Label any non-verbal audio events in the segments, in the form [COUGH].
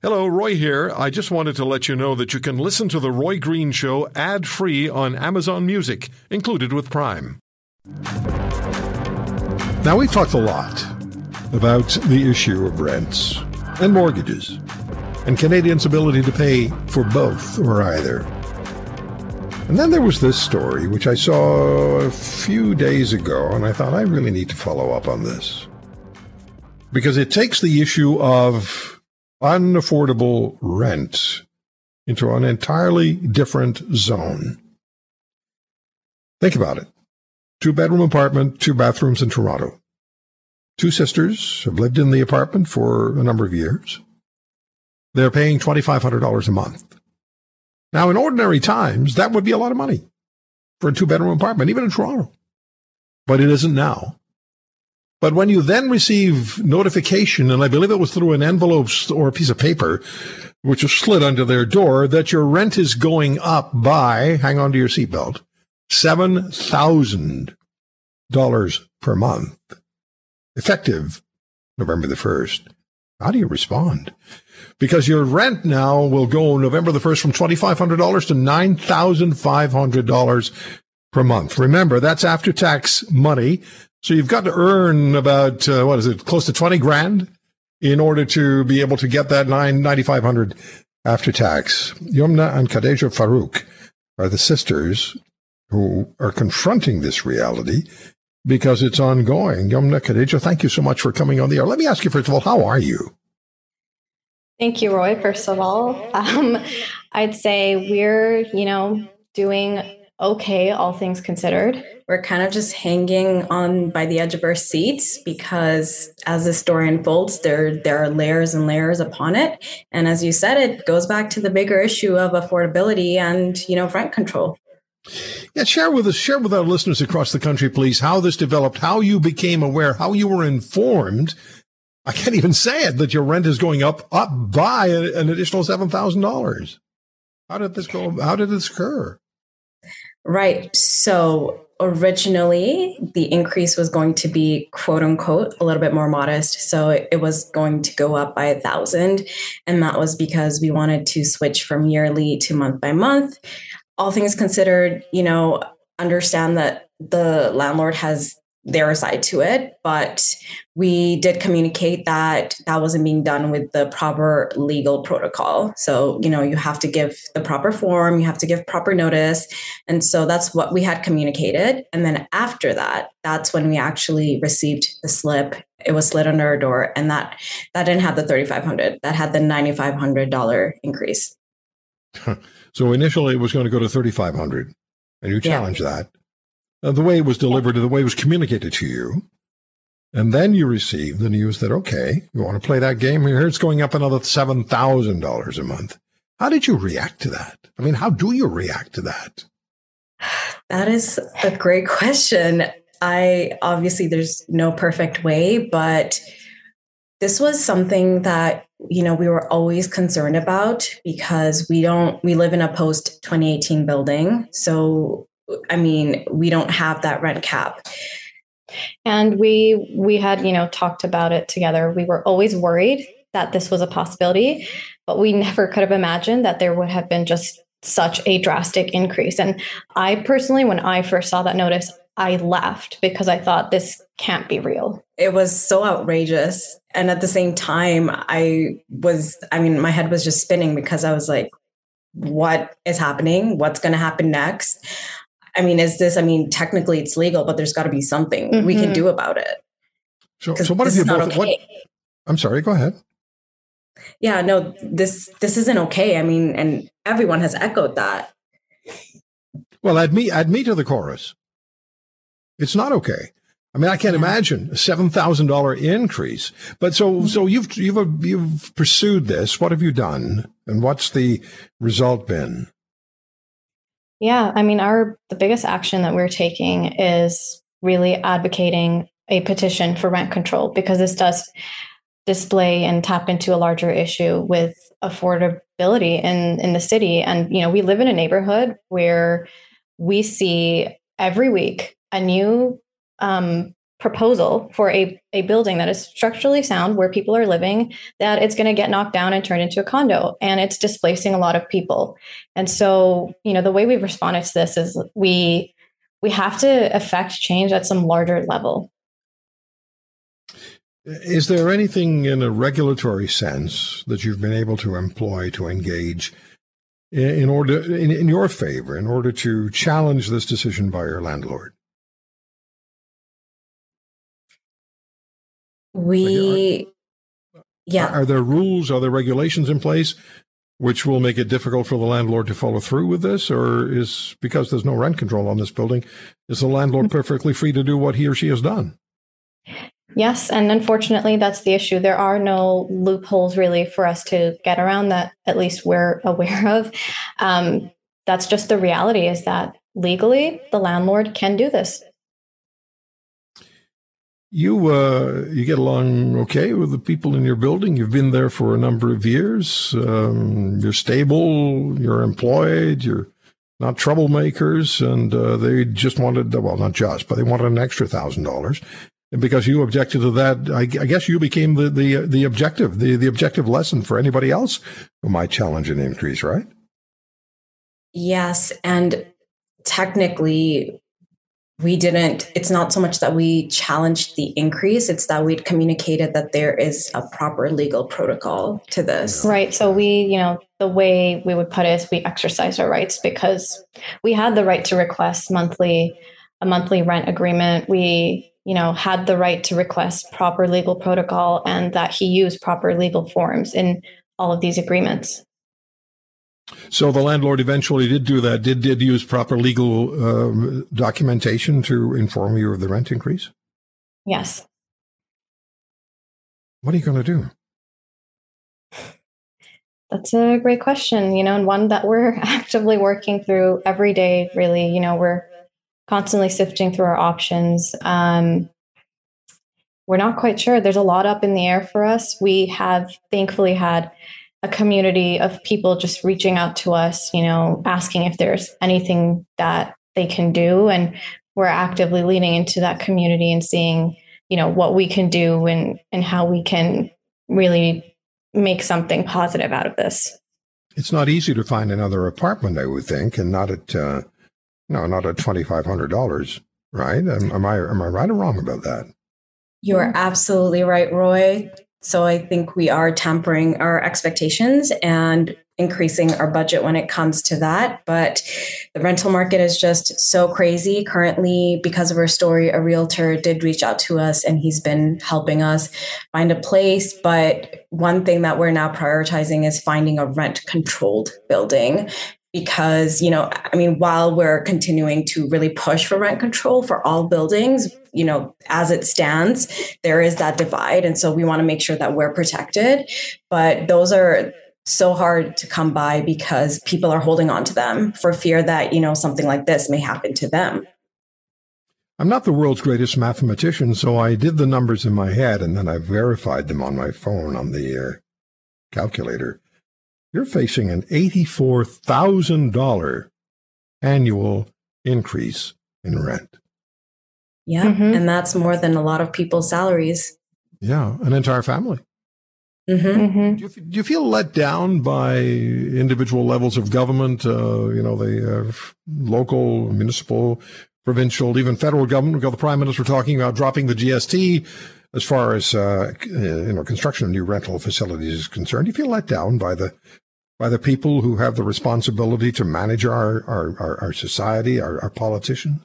Hello, Roy here. I just wanted to let you know that you can listen to The Roy Green Show ad free on Amazon Music, included with Prime. Now, we've talked a lot about the issue of rents and mortgages and Canadians' ability to pay for both or either. And then there was this story, which I saw a few days ago, and I thought I really need to follow up on this. Because it takes the issue of unaffordable rent into an entirely different zone. Think about it. Two bedroom apartment, two bathrooms in Toronto. Two sisters have lived in the apartment for a number of years. They're paying $2,500 a month. Now, in ordinary times, that would be a lot of money for a two bedroom apartment, even in Toronto. But it isn't now. But when you then receive notification, and I believe it was through an envelope or a piece of paper, which was slid under their door, that your rent is going up by, hang on to your seatbelt, $7,000 per month, effective November the 1st. How do you respond? Because your rent now will go November the 1st from $2,500 to $9,500 per month. Remember, that's after tax money so you've got to earn about uh, what is it, close to twenty grand, in order to be able to get that nine ninety five hundred after tax. Yumna and Khadeja Farooq are the sisters who are confronting this reality because it's ongoing. Yumna Khadeja, thank you so much for coming on the air. Let me ask you first of all, how are you? Thank you, Roy. First of all, [LAUGHS] um, I'd say we're you know doing okay, all things considered. We're kind of just hanging on by the edge of our seats because as the story unfolds, there there are layers and layers upon it. And as you said, it goes back to the bigger issue of affordability and you know rent control. Yeah, share with us, share with our listeners across the country, please, how this developed, how you became aware, how you were informed. I can't even say it that your rent is going up up by an additional seven thousand dollars. How did this go? How did this occur? Right. So originally the increase was going to be quote unquote a little bit more modest. So it, was going to go up by a thousand. And that was because we wanted to switch from yearly to month by month. All things considered you know understand that the landlord has their side to it, but we did communicate that that wasn't being done with the proper legal protocol. So, you know, you have to give the proper form, you have to give proper notice. And so that's what we had communicated. And then after that, that's when we actually received the slip. It was slid under our door and that that didn't have the 3500 that had the $9500 increase. [LAUGHS] so initially it was going to go to 3500 and you challenged yeah. that uh, the way it was delivered, the way it was communicated to you. And then you receive the news that, okay, you want to play that game? Here it's going up another $7,000 a month. How did you react to that? I mean, how do you react to that? [SIGHS] That is a great question. I obviously, there's no perfect way, but this was something that you know we were always concerned about because we don't we live in a post 2018 building so I mean, we don't have that rent cap. And we we had, you know, talked about it together. We were always worried that this was a possibility, but we never could have imagined that there would have been just such a drastic increase. And I personally, when I first saw that notice, I laughed because I thought this can't be real. It was so outrageous. And at the same time, I was, I mean, my head was just spinning because I was like, what is happening? What's going to happen next? I mean, is this, I mean, technically it's legal, but there's got to be something mm-hmm. we can mm-hmm. do about it. So, so what if you both, okay. what, I'm sorry, go ahead. Yeah, no, this, this isn't okay. I mean, and everyone has echoed that. Well, add me, add me to the chorus. It's not okay. I mean, I can't yeah. imagine a seven thousand dollar increase. But so, mm-hmm. so you've you've you've pursued this. What have you done, and what's the result been? Yeah, I mean, our the biggest action that we're taking is really advocating a petition for rent control because this does display and tap into a larger issue with affordability in in the city. And you know we live in a neighborhood where we see every week a new um, proposal for a, a building that is structurally sound where people are living that it's going to get knocked down and turned into a condo and it's displacing a lot of people. And so you know the way we've responded to this is we we have to affect change at some larger level. Is there anything in a regulatory sense that you've been able to employ to engage in order in, in your favor in order to challenge this decision by your landlord We, are, yeah. Are, there rules, are there regulations in place which will make it difficult for the landlord to follow through with this? Or is, because there's no rent control on this building, is the landlord mm-hmm. perfectly free to do what he or she has done? Yes, and unfortunately, that's the issue. There are no loopholes really for us to get around that. At least we're [LAUGHS] aware of. Um, that's just the reality. Is that legally the landlord can do this. You uh, you get along okay with the people in your building. You've been there for a number of years. Um, you're stable. You're employed. You're not troublemakers, and uh, they just wanted well, not just, but they wanted an extra thousand dollars. And because you objected to that, I, I, guess you became the, the the objective, the the objective lesson for anybody else who might challenge an increase, right? Yes, and technically we didn't it's not so much that we challenged the increase it's that we'd communicated that there is a proper legal protocol to this. Right so we you know the way we would put it is we exercise our rights because we had the right to request monthly a monthly rent agreement. We you know had the right to request proper legal protocol and that he used proper legal forms in all of these agreements so the landlord eventually did do that. Did did use proper legal um, documentation to inform you of the rent increase? Yes. What are you going to do? That's a great question, you know, and one that we're [LAUGHS] actively working through every day. Really, you know, we're constantly sifting through our options. Um, we're not quite sure. There's a lot up in the air for us. We have thankfully had a community of people just reaching out to us, you know, asking if there's anything that they can do. And we're actively leaning into that community and seeing, you know, what we can do and, and how we can really make something positive out of this. It's not easy to find another apartment, I would think, and not at, uh, no, not at $2,500, right? Am, am I, am I right or wrong about that? You're absolutely right, Roy. So I think we are tempering our expectations and increasing our budget when it comes to that. But the rental market is just so crazy. Currently, because of our story, a realtor did reach out to us and he's been helping us find a place. But one thing that we're now prioritizing is finding a rent controlled building because you know i mean while we're continuing to really push for rent control for all buildings you know as it stands there is that divide. And so we want to make sure that we're protected. But those are so hard to come by because people are holding on to them for fear that you know something like this may happen to them. I'm not the world's greatest mathematician, so I did the numbers in my head and then I verified them on my phone on the uh, calculator you're facing an $84,000 annual increase in rent. Yeah. Mm-hmm. And that's more than a lot of people's salaries. Yeah. An entire family. Mm-hmm. Mm-hmm. Do, you, do, you, feel let down by individual levels of government, uh, you know, the uh, local, municipal, provincial, even federal government? We've got the prime minister talking about dropping the GST as far as uh, you know construction of new rental facilities is concerned. Do you feel let down by the by the people who have the responsibility to manage our our, our, our society, our, our politicians?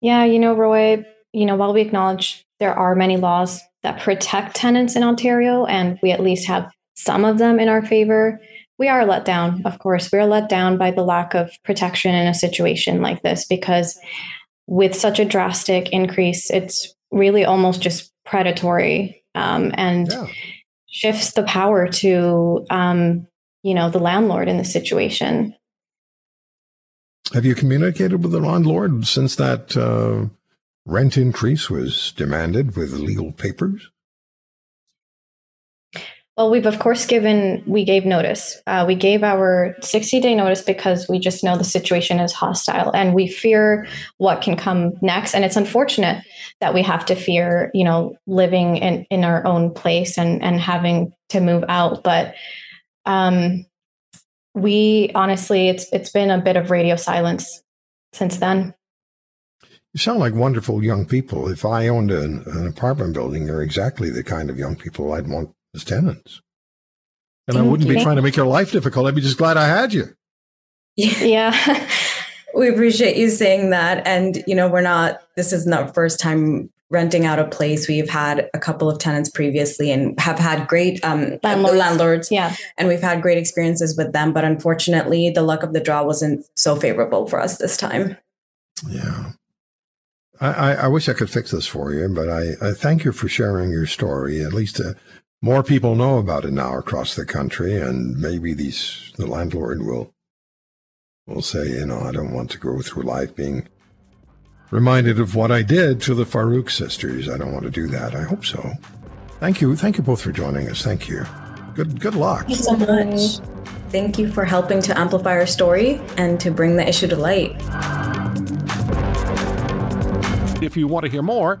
Yeah, you know, Roy, you know, while we acknowledge there are many laws that protect tenants in Ontario, and we at least have some of them in our favor, we are let down. Of course, we are let down by the lack of protection in a situation like this because with such a drastic increase, it's really almost just predatory um, and yeah. shifts the power to um, you know the landlord in the situation. Have you communicated with the landlord since that uh, rent increase was demanded with legal papers? Well, we've of course given we gave notice. Uh, we gave our 60 day notice because we just know the situation is hostile and we fear what can come next. And it's unfortunate that we have to fear, you know, living in in our own place and and having to move out. But um, we honestly, it's it's been a bit of radio silence since then. You sound like wonderful young people. If I owned an, an apartment building, you're exactly the kind of young people I'd want as tenants. And Thank I wouldn't you. be trying to make your life difficult. I'd be just glad I had you. Yeah. [LAUGHS] we appreciate you saying that. And, you know, we're not, this is not first time renting out a place. We've had a couple of tenants previously and have had great um, landlords. landlords. Yeah. And we've had great experiences with them. But unfortunately, the luck of the draw wasn't so favorable for us this time. Yeah. I, I wish I could fix this for you, but I, I thank you for sharing your story. At least uh, more people know about it now across the country, and maybe these the landlord will will say, you know, I don't want to go through life being reminded of what I did to the Farooq sisters. I don't want to do that. I hope so. Thank you. Thank you both for joining us. Thank you. Good good luck. Thank you so much. Thank you for helping to amplify our story and to bring the issue to light. If you want to hear more,